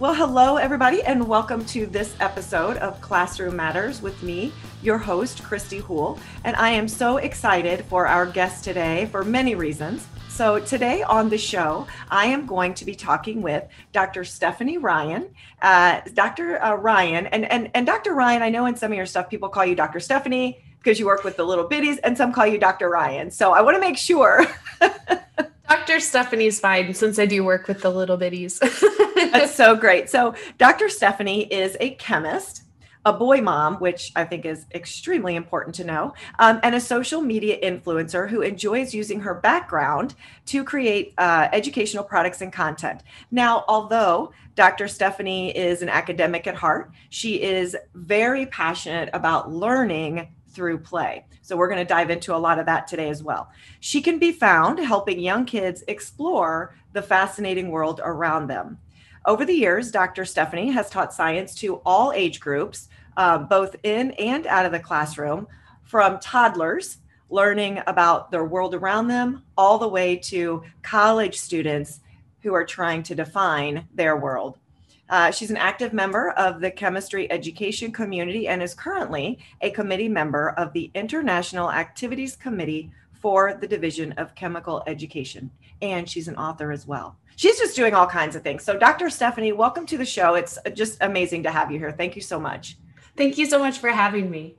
Well, hello, everybody, and welcome to this episode of Classroom Matters with me, your host, Christy Houle. And I am so excited for our guest today for many reasons. So, today on the show, I am going to be talking with Dr. Stephanie Ryan. Uh, Dr. Uh, Ryan, and, and, and Dr. Ryan, I know in some of your stuff, people call you Dr. Stephanie because you work with the little biddies, and some call you Dr. Ryan. So, I want to make sure. Dr. Stephanie's fine since I do work with the little bitties. That's so great. So, Dr. Stephanie is a chemist, a boy mom, which I think is extremely important to know, um, and a social media influencer who enjoys using her background to create uh, educational products and content. Now, although Dr. Stephanie is an academic at heart, she is very passionate about learning through play. So, we're going to dive into a lot of that today as well. She can be found helping young kids explore the fascinating world around them. Over the years, Dr. Stephanie has taught science to all age groups, uh, both in and out of the classroom, from toddlers learning about their world around them, all the way to college students who are trying to define their world. Uh, she's an active member of the chemistry education community and is currently a committee member of the International Activities Committee for the Division of Chemical Education. And she's an author as well. She's just doing all kinds of things. So, Dr. Stephanie, welcome to the show. It's just amazing to have you here. Thank you so much. Thank you so much for having me.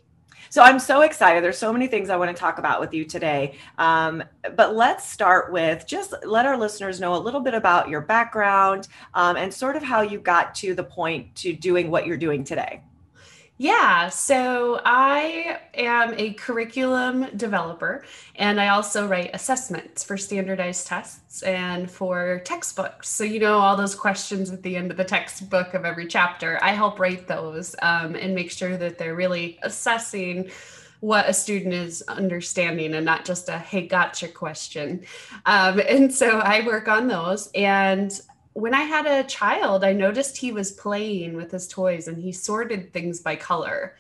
So I'm so excited. There's so many things I want to talk about with you today. Um, but let's start with just let our listeners know a little bit about your background um, and sort of how you got to the point to doing what you're doing today. Yeah, so I am a curriculum developer and I also write assessments for standardized tests and for textbooks. So, you know, all those questions at the end of the textbook of every chapter, I help write those um, and make sure that they're really assessing what a student is understanding and not just a hey gotcha question um, and so i work on those and when I had a child, I noticed he was playing with his toys and he sorted things by color.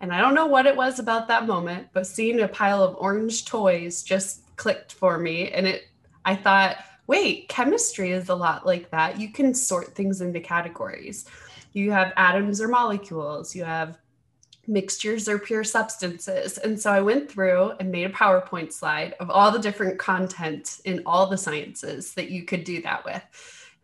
And I don't know what it was about that moment, but seeing a pile of orange toys just clicked for me. And it, I thought, wait, chemistry is a lot like that. You can sort things into categories. You have atoms or molecules, you have mixtures or pure substances. And so I went through and made a PowerPoint slide of all the different content in all the sciences that you could do that with.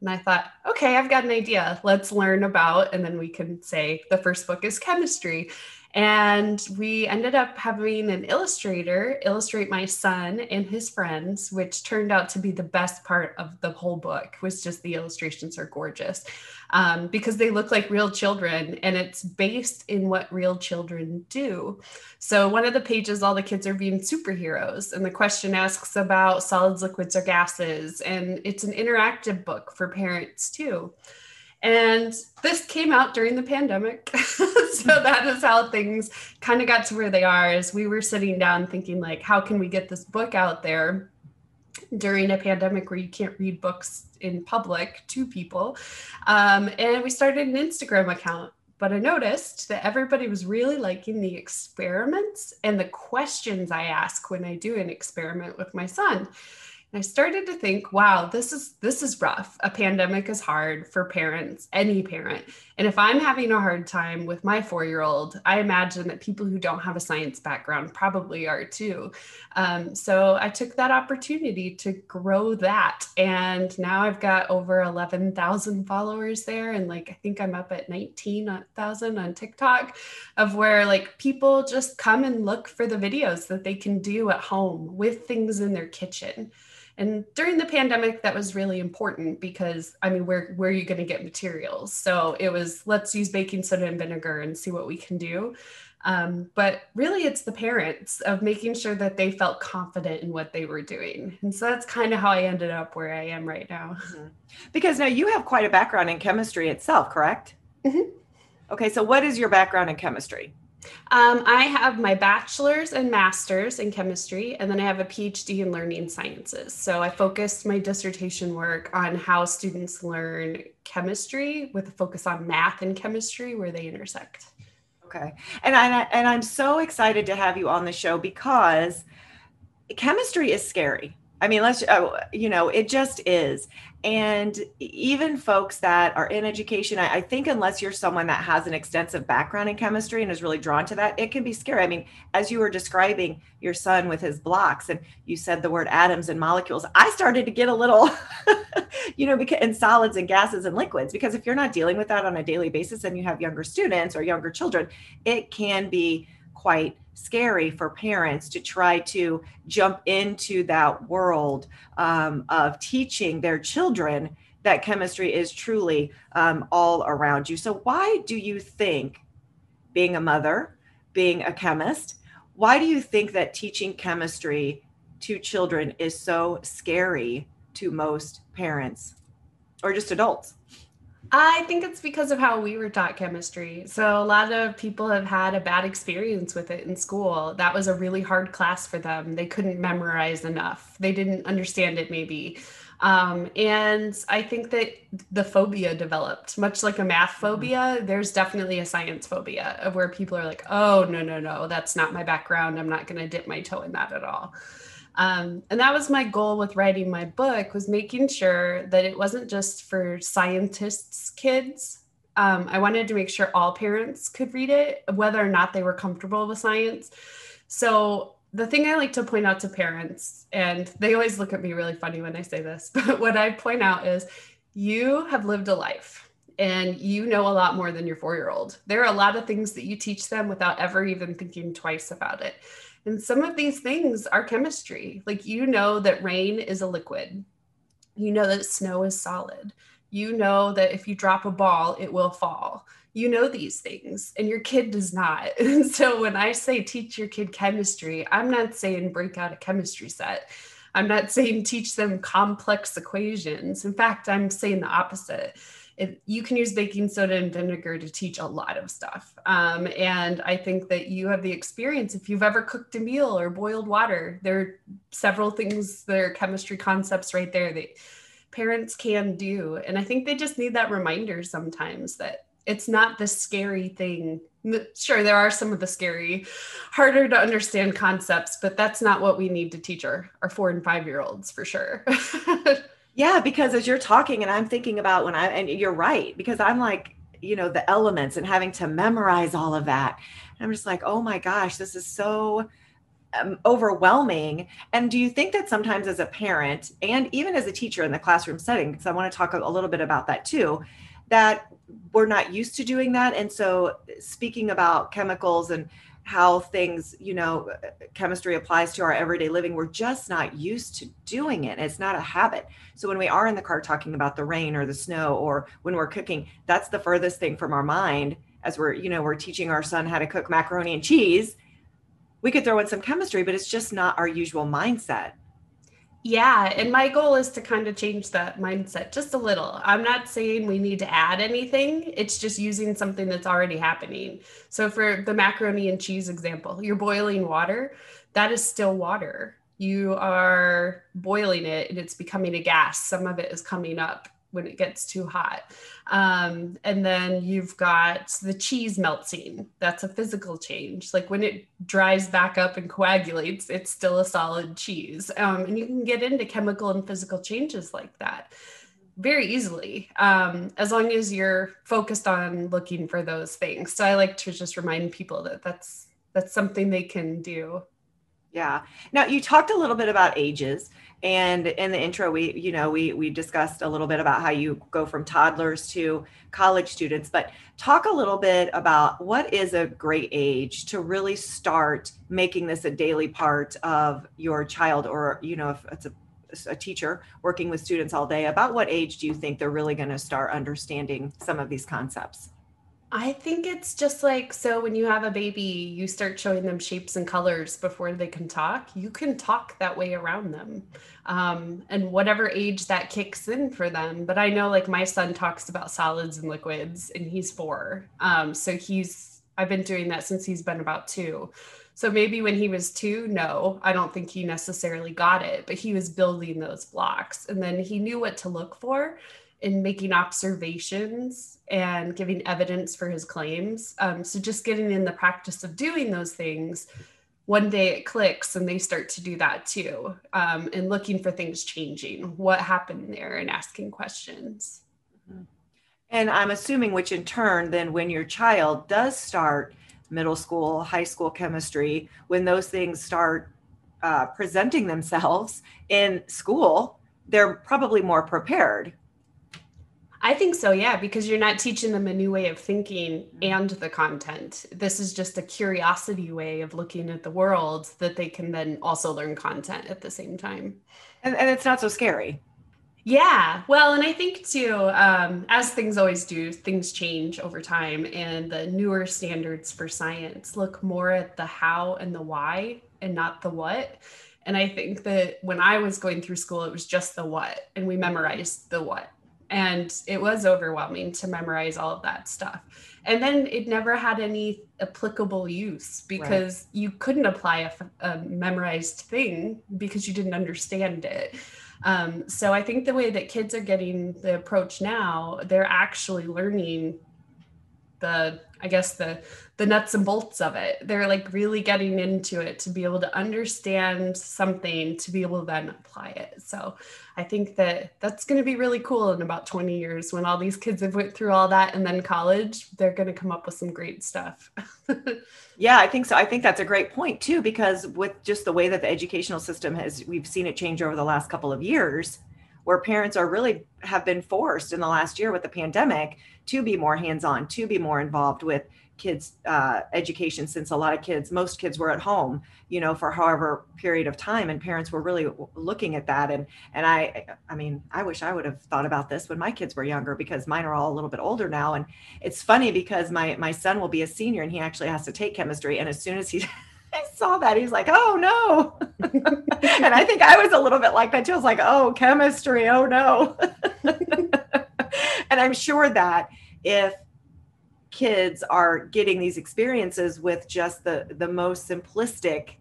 And I thought, okay, I've got an idea. Let's learn about, and then we can say the first book is chemistry. And we ended up having an illustrator illustrate my son and his friends, which turned out to be the best part of the whole book. Was just the illustrations are gorgeous um, because they look like real children, and it's based in what real children do. So one of the pages, all the kids are being superheroes, and the question asks about solids, liquids, or gases, and it's an interactive book for parents too. And this came out during the pandemic. so that is how things kind of got to where they are as we were sitting down thinking like how can we get this book out there during a pandemic where you can't read books in public to people. Um, and we started an Instagram account. But I noticed that everybody was really liking the experiments and the questions I ask when I do an experiment with my son. I started to think, wow, this is this is rough. A pandemic is hard for parents, any parent. And if I'm having a hard time with my four-year-old, I imagine that people who don't have a science background probably are too. Um, so I took that opportunity to grow that, and now I've got over eleven thousand followers there, and like I think I'm up at nineteen thousand on TikTok, of where like people just come and look for the videos that they can do at home with things in their kitchen. And during the pandemic, that was really important because I mean, where where are you going to get materials? So it was let's use baking soda and vinegar and see what we can do. Um, but really, it's the parents of making sure that they felt confident in what they were doing. And so that's kind of how I ended up where I am right now. Mm-hmm. Because now you have quite a background in chemistry itself, correct? Mm-hmm. Okay, so what is your background in chemistry? Um, I have my bachelor's and master's in chemistry, and then I have a PhD in learning sciences. So I focused my dissertation work on how students learn chemistry with a focus on math and chemistry where they intersect. Okay. And I and I'm so excited to have you on the show because chemistry is scary. I mean, let's, uh, you know, it just is. And even folks that are in education, I, I, think unless you're someone that has an extensive background in chemistry and is really drawn to that, it can be scary. I mean, as you were describing your son with his blocks and you said the word atoms and molecules, I started to get a little, you know, because in solids and gases and liquids, because if you're not dealing with that on a daily basis and you have younger students or younger children, it can be quite scary for parents to try to jump into that world um, of teaching their children that chemistry is truly um, all around you. So, why do you think, being a mother, being a chemist, why do you think that teaching chemistry to children is so scary to most parents or just adults? I think it's because of how we were taught chemistry. So a lot of people have had a bad experience with it in school. That was a really hard class for them. They couldn't memorize enough. They didn't understand it maybe. Um, and I think that the phobia developed, much like a math mm-hmm. phobia. There's definitely a science phobia of where people are like, "Oh no, no, no, that's not my background. I'm not going to dip my toe in that at all." Um, and that was my goal with writing my book was making sure that it wasn't just for scientists kids. Um, i wanted to make sure all parents could read it whether or not they were comfortable with science. So the thing i like to point out to parents and they always look at me really funny when i say this but what i point out is you have lived a life and you know a lot more than your four year old there are a lot of things that you teach them without ever even thinking twice about it and some of these things are chemistry. Like you know that rain is a liquid. You know that snow is solid. You know that if you drop a ball, it will fall. You know these things, and your kid does not. And so when I say teach your kid chemistry, I'm not saying break out a chemistry set. I'm not saying teach them complex equations. In fact, I'm saying the opposite it, you can use baking soda and vinegar to teach a lot of stuff. Um, and I think that you have the experience. If you've ever cooked a meal or boiled water, there are several things that are chemistry concepts right there that parents can do. And I think they just need that reminder sometimes that it's not the scary thing. Sure, there are some of the scary, harder to understand concepts, but that's not what we need to teach our, our four and five year olds for sure. Yeah, because as you're talking and I'm thinking about when I, and you're right, because I'm like, you know, the elements and having to memorize all of that. And I'm just like, oh my gosh, this is so um, overwhelming. And do you think that sometimes as a parent and even as a teacher in the classroom setting, because I want to talk a, a little bit about that too, that we're not used to doing that. And so speaking about chemicals and how things, you know, chemistry applies to our everyday living. We're just not used to doing it. It's not a habit. So when we are in the car talking about the rain or the snow or when we're cooking, that's the furthest thing from our mind as we're, you know, we're teaching our son how to cook macaroni and cheese. We could throw in some chemistry, but it's just not our usual mindset. Yeah, and my goal is to kind of change that mindset just a little. I'm not saying we need to add anything, it's just using something that's already happening. So, for the macaroni and cheese example, you're boiling water, that is still water. You are boiling it and it's becoming a gas. Some of it is coming up when it gets too hot. Um, and then you've got the cheese melting. That's a physical change. Like when it dries back up and coagulates, it's still a solid cheese. Um, and you can get into chemical and physical changes like that very easily um, as long as you're focused on looking for those things. So I like to just remind people that that's that's something they can do. Yeah. Now you talked a little bit about ages and in the intro we you know we we discussed a little bit about how you go from toddlers to college students but talk a little bit about what is a great age to really start making this a daily part of your child or you know if it's a a teacher working with students all day about what age do you think they're really going to start understanding some of these concepts I think it's just like so when you have a baby, you start showing them shapes and colors before they can talk. You can talk that way around them. Um, and whatever age that kicks in for them. But I know like my son talks about solids and liquids and he's four. Um, so he's, I've been doing that since he's been about two. So maybe when he was two, no, I don't think he necessarily got it, but he was building those blocks and then he knew what to look for in making observations and giving evidence for his claims. Um, so just getting in the practice of doing those things one day it clicks and they start to do that too um, and looking for things changing what happened there and asking questions mm-hmm. and i'm assuming which in turn then when your child does start middle school high school chemistry when those things start uh, presenting themselves in school they're probably more prepared I think so, yeah, because you're not teaching them a new way of thinking mm-hmm. and the content. This is just a curiosity way of looking at the world that they can then also learn content at the same time. And, and it's not so scary. Yeah, well, and I think too, um, as things always do, things change over time, and the newer standards for science look more at the how and the why and not the what. And I think that when I was going through school, it was just the what, and we memorized the what and it was overwhelming to memorize all of that stuff and then it never had any applicable use because right. you couldn't apply a, a, memorized thing because you didn't understand it um, so i think the way that kids are getting the approach now they're actually learning the i guess the the nuts and bolts of it they're like really getting into it to be able to understand something to be able to then apply it so I think that that's going to be really cool in about 20 years when all these kids have went through all that and then college, they're going to come up with some great stuff. yeah, I think so. I think that's a great point too, because with just the way that the educational system has, we've seen it change over the last couple of years where parents are really have been forced in the last year with the pandemic to be more hands-on, to be more involved with kids uh, education since a lot of kids most kids were at home you know for however period of time and parents were really looking at that. And and i i mean i wish i would have thought about this when my kids were younger because mine are all a little bit older now. And it's funny because my my son will be a senior and he actually has to take chemistry. And as soon as he I saw that. He's like, oh no. and I think I was a little bit like that too. I was like, oh, chemistry. Oh no. and I'm sure that if kids are getting these experiences with just the the most simplistic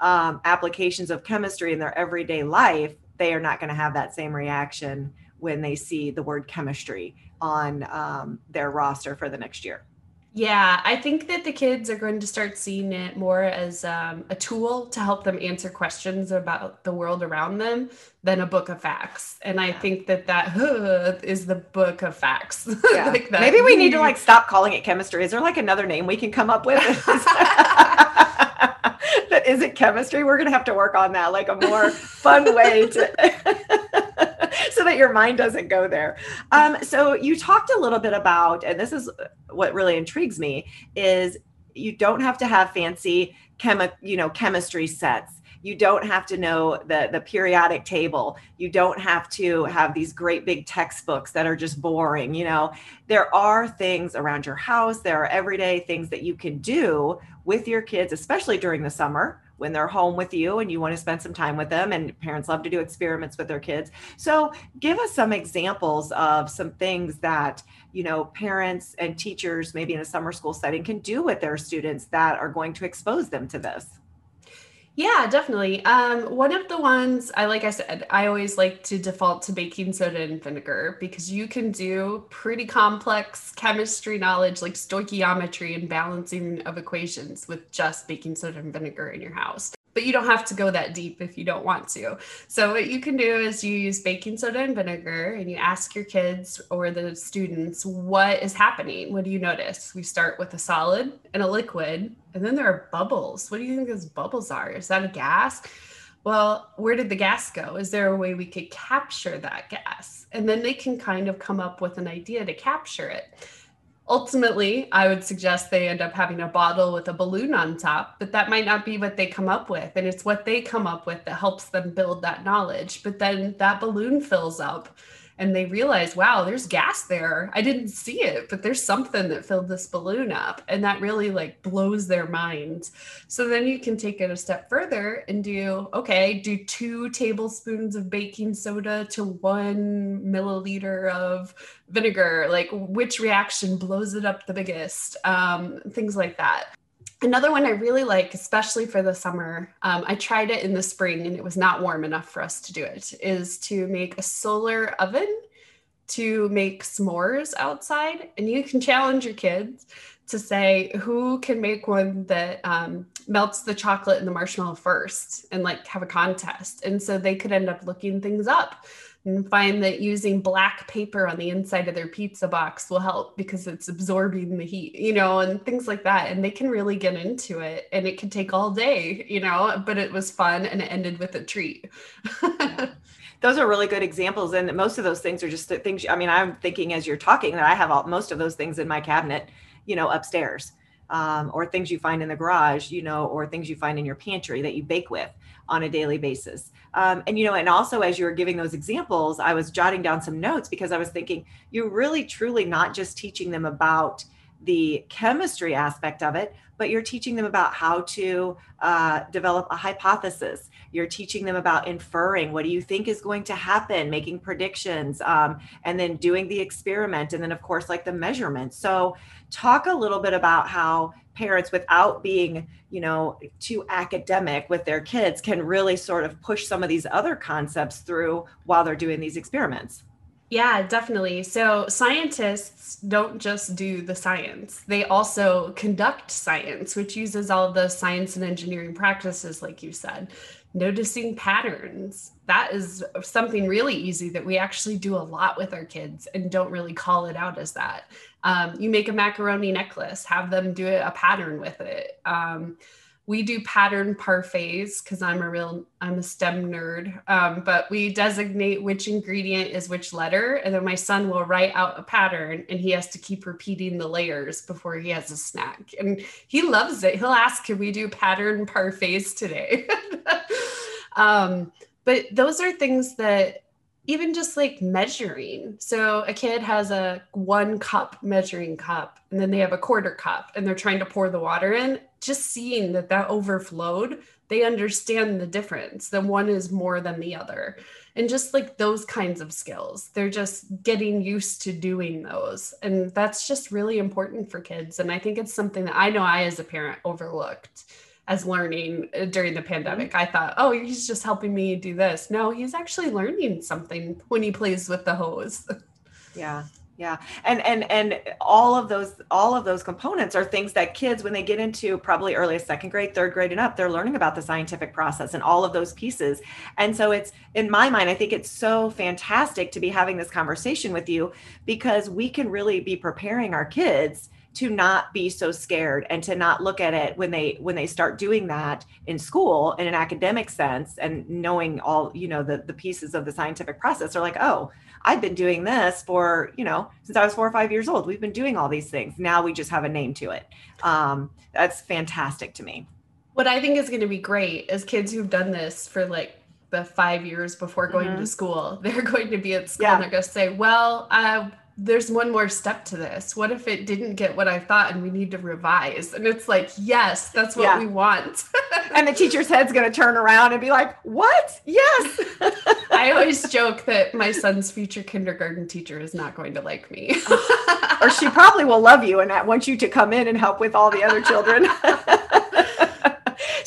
um, applications of chemistry in their everyday life they are not going to have that same reaction when they see the word chemistry on um, their roster for the next year yeah, I think that the kids are going to start seeing it more as um, a tool to help them answer questions about the world around them than a book of facts. And I think that that is the book of facts. Yeah. like Maybe we need to like stop calling it chemistry. Is there like another name we can come up with? that isn't chemistry. We're going to have to work on that, like a more fun way to so that your mind doesn't go there. Um, so you talked a little bit about, and this is what really intrigues me, is you don't have to have fancy chemi- you know, chemistry sets. You don't have to know the the periodic table. You don't have to have these great big textbooks that are just boring. You know, there are things around your house. There are everyday things that you can do with your kids, especially during the summer when they're home with you and you want to spend some time with them and parents love to do experiments with their kids. So give us some examples of some things that you know parents and teachers maybe in a summer school setting can do with their students that are going to expose them to this yeah, definitely. Um, one of the ones I like I said, I always like to default to baking soda and vinegar because you can do pretty complex chemistry knowledge like stoichiometry and balancing of equations with just baking soda and vinegar in your house but you don't have to go that deep if you don't want to. So what you can do is you use baking soda and vinegar and you ask your kids or the students what is happening. What do you notice? We start with a solid and a liquid and then there are bubbles. What do you think those bubbles are? Is that a gas? Well, where did the gas go? Is there a way we could capture that gas? And then they can kind of come up with an idea to capture it ultimately i would suggest they end up having a bottle with a balloon on top but that might not be what they come up with and it's what they come up with that helps them build that knowledge. But then that balloon fills up and they realize, wow, there's gas there. I didn't see it, but there's something that filled this balloon up. And that really like blows their minds. So then you can take it a step further and do, okay, do two tablespoons of baking soda to one milliliter of vinegar. Like which reaction blows it up the biggest? Um, things like that. Another one I really like, especially for the summer, um, I tried it in the spring and it was not warm enough for us to do it, is to make a solar oven to make s'mores outside. And you can challenge your kids to say who can make one that um, melts the chocolate and the marshmallow first and like have a contest. And so they could end up looking things up and find that using black paper on the inside of their pizza box will help because it's absorbing the heat, you know, and things like that. And they can really get into it and it can take all day, you know, but it was fun and it ended with a treat. those are really good examples and most of those things are just things i mean i'm thinking as you're talking that i have all, most of those things in my cabinet you know upstairs um, or things you find in the garage you know or things you find in your pantry that you bake with on a daily basis um, and you know and also as you were giving those examples i was jotting down some notes because i was thinking you're really truly not just teaching them about the chemistry aspect of it but you're teaching them about how to uh, develop a hypothesis. You're teaching them about inferring what do you think is going to happen, making predictions, um, and then doing the experiment. And then, of course, like the measurement. So, talk a little bit about how parents, without being, you know, too academic with their kids, can really sort of push some of these other concepts through while they're doing these experiments. Yeah, definitely. So scientists don't just do the science, they also conduct science, which uses all the science and engineering practices, like you said. Noticing patterns. That is something really easy that we actually do a lot with our kids and don't really call it out as that. Um, you make a macaroni necklace, have them do a pattern with it. Um, we do pattern parfaits because I'm a real I'm a STEM nerd. Um, but we designate which ingredient is which letter, and then my son will write out a pattern, and he has to keep repeating the layers before he has a snack, and he loves it. He'll ask, "Can we do pattern parfaits today?" um, but those are things that even just like measuring. So a kid has a one cup measuring cup and then they have a quarter cup and they're trying to pour the water in. Just seeing that that overflowed, they understand the difference. The one is more than the other. And just like those kinds of skills, they're just getting used to doing those. And that's just really important for kids. And I think it's something that I know I, as a parent, overlooked as learning uh, during the pandemic. I thought, oh, he's just helping me do this. No, he's actually learning something when he plays with the hose. Yeah. Yeah. And and and all of those all of those components are things that kids when they get into probably early second grade, third grade and up, they're learning about the scientific process and all of those pieces. And so it's in my mind, I think it's so fantastic to be having this conversation with you because we can really be preparing our kids to not be so scared and to not look at it when they when they start doing that in school in an academic sense and knowing all you know the the pieces of the scientific process are like oh i've been doing this for you know since i was four or five years old we've been doing all these things now we just have a name to it um, that's fantastic to me what i think is going to be great is kids who've done this for like the five years before going mm-hmm. to school they're going to be at school yeah. and they're going to say well uh, there's one more step to this. What if it didn't get what I thought and we need to revise? And it's like, yes, that's what yeah. we want. and the teacher's head's going to turn around and be like, what? Yes. I always joke that my son's future kindergarten teacher is not going to like me. or she probably will love you and want you to come in and help with all the other children.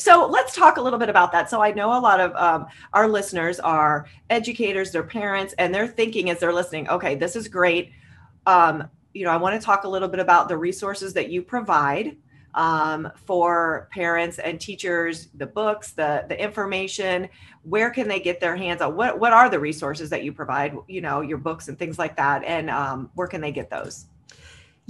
So let's talk a little bit about that. So I know a lot of um, our listeners are educators, they're parents, and they're thinking as they're listening, okay, this is great um, you know, I want to talk a little bit about the resources that you provide um, for parents and teachers, the books, the the information. Where can they get their hands on? What what are the resources that you provide? You know, your books and things like that, and um, where can they get those?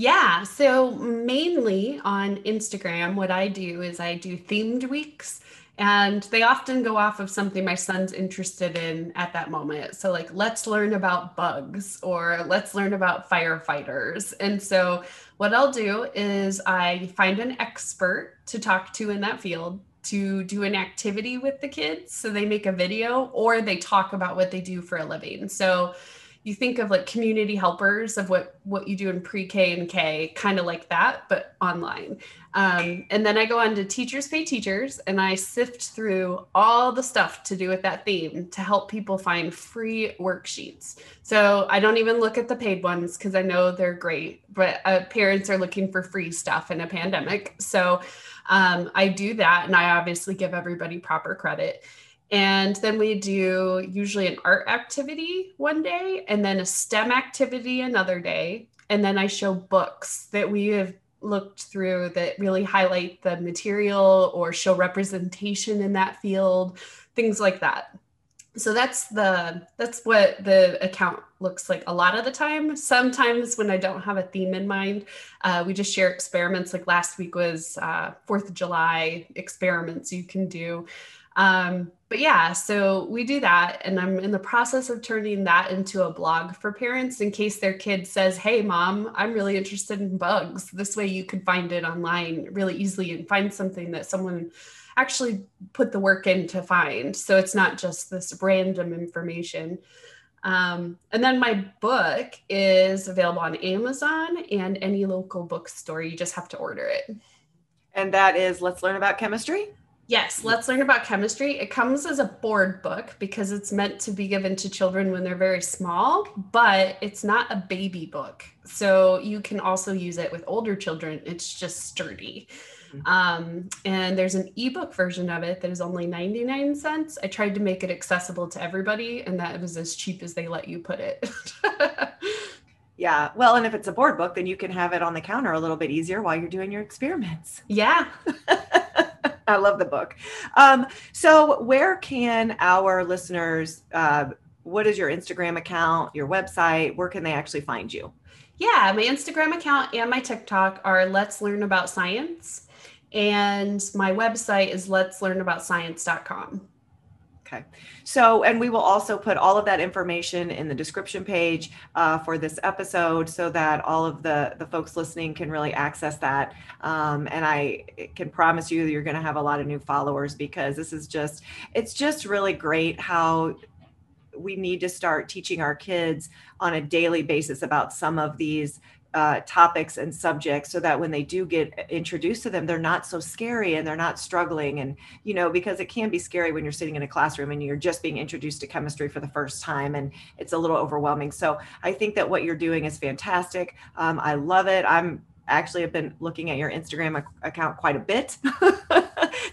Yeah, so mainly on Instagram, what I do is I do themed weeks and they often go off of something my son's interested in at that moment. So like let's learn about bugs or let's learn about firefighters. And so what i'll do is i find an expert to talk to in that field to do an activity with the kids. So they make a video or they talk about what they do for a living. So you think of like community helpers of what what you do in pre-K and K, kind of like that, but online. Um, and then I go on to Teachers Pay Teachers and I sift through all the stuff to do with that theme to help people find free worksheets. So I don't even look at the paid ones because I know they're great, but uh, parents are looking for free stuff in a pandemic. So um, I do that and I obviously give everybody proper credit. And then we do usually an art activity one day and then a STEM activity another day. And then I show books that we have looked through that really highlight the material or show representation in that field, things like that. So that's the that's what the account looks like a lot of the time. Sometimes when I don't have a theme in mind, uh, we just share experiments. Like last week was uh, Fourth of July experiments you can do. Um, but yeah, so we do that. And I'm in the process of turning that into a blog for parents in case their kid says, Hey, mom, I'm really interested in bugs. This way you could find it online really easily and find something that someone actually put the work in to find. So it's not just this random information. Um, and then my book is available on Amazon and any local bookstore. You just have to order it. And that is Let's Learn About Chemistry? Yes, let's learn about chemistry. It comes as a board book because it's meant to be given to children when they're very small, but it's not a baby book. So you can also use it with older children. It's just sturdy. Mm-hmm. Um, and there's an ebook version of it that is only 99 cents. I tried to make it accessible to everybody, and that was as cheap as they let you put it. Yeah. Well, and if it's a board book, then you can have it on the counter a little bit easier while you're doing your experiments. Yeah. I love the book. Um, so, where can our listeners? Uh, what is your Instagram account? Your website? Where can they actually find you? Yeah, my Instagram account and my TikTok are Let's Learn About Science, and my website is Let's Learn About Science.com. Okay. So, and we will also put all of that information in the description page uh, for this episode so that all of the, the folks listening can really access that. Um, and I can promise you you're going to have a lot of new followers because this is just, it's just really great how we need to start teaching our kids on a daily basis about some of these uh, topics and subjects so that when they do get introduced to them they're not so scary and they're not struggling. And you know because it can be scary when you're sitting in a classroom and you're just being introduced to chemistry for the first time and it's a little overwhelming. So i think that what you're doing is fantastic. Um, i love it. I'm actually have been looking at your instagram account quite a bit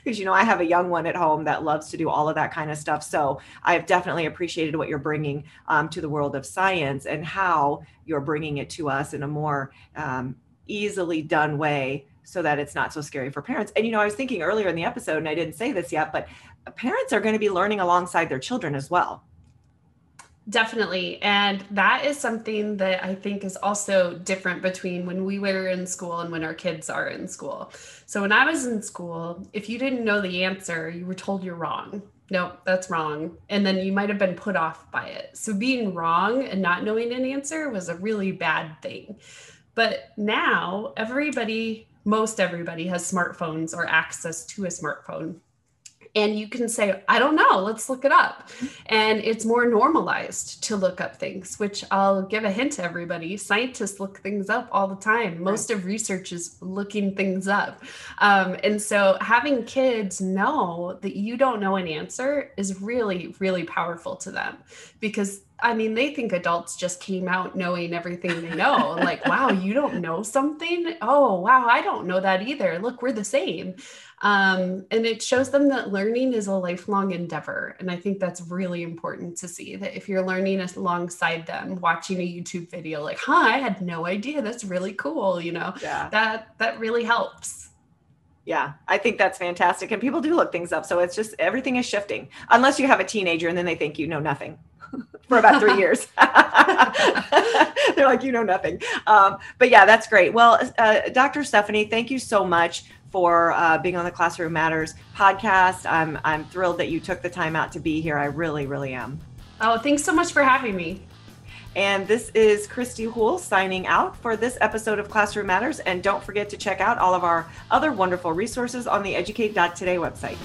because you know I have a young one at home that loves to do all of that kind of stuff. So I've definitely appreciated what you're bringing um, to the world of science and how you're bringing it to us in a more um, easily done way so that it's not so scary for parents. And you know, I was thinking earlier in the episode, and I didn't say this yet, but parents are going to be learning alongside their children as well. Definitely. And that is something that I think is also different between when we were in school and when our kids are in school. So when I was in school, if you didn't know the answer, you were told you're wrong. Nope, that's wrong. And then you might have been put off by it. So being wrong and not knowing an answer was a really bad thing. But now everybody, most everybody has smartphones or access to a smartphone and you can say i don't know let's look it up and it's more normalized to look up things which i'll give a hint to everybody scientists look things up all the time most of research is looking things up um, and so having kids know that you don't know an answer is really really powerful to them because I mean, they think adults just came out knowing everything they know. like, wow, you don't know something? Oh, wow, I don't know that either. Look, we're the same. Um, and it shows them that learning is a lifelong endeavor. And I think that's really important to see that if you're learning alongside them, watching a YouTube video, like, huh, I had no idea. That's really cool. You know, yeah. that that really helps. Yeah, I think that's fantastic. And people do look things up. So it's just everything is shifting, unless you have a teenager and then they think you know nothing. for about three years. They're like, you know nothing. Um, but yeah, that's great. Well, uh, Dr. Stephanie, thank you so much for uh, being on the Classroom Matters podcast. I'm I'm thrilled that you took the time out to be here. I really, really am. Oh, thanks so much for having me. And this is Christy Houle signing out for this episode of Classroom Matters. And don't forget to check out all of our other wonderful resources on the Educate.today website.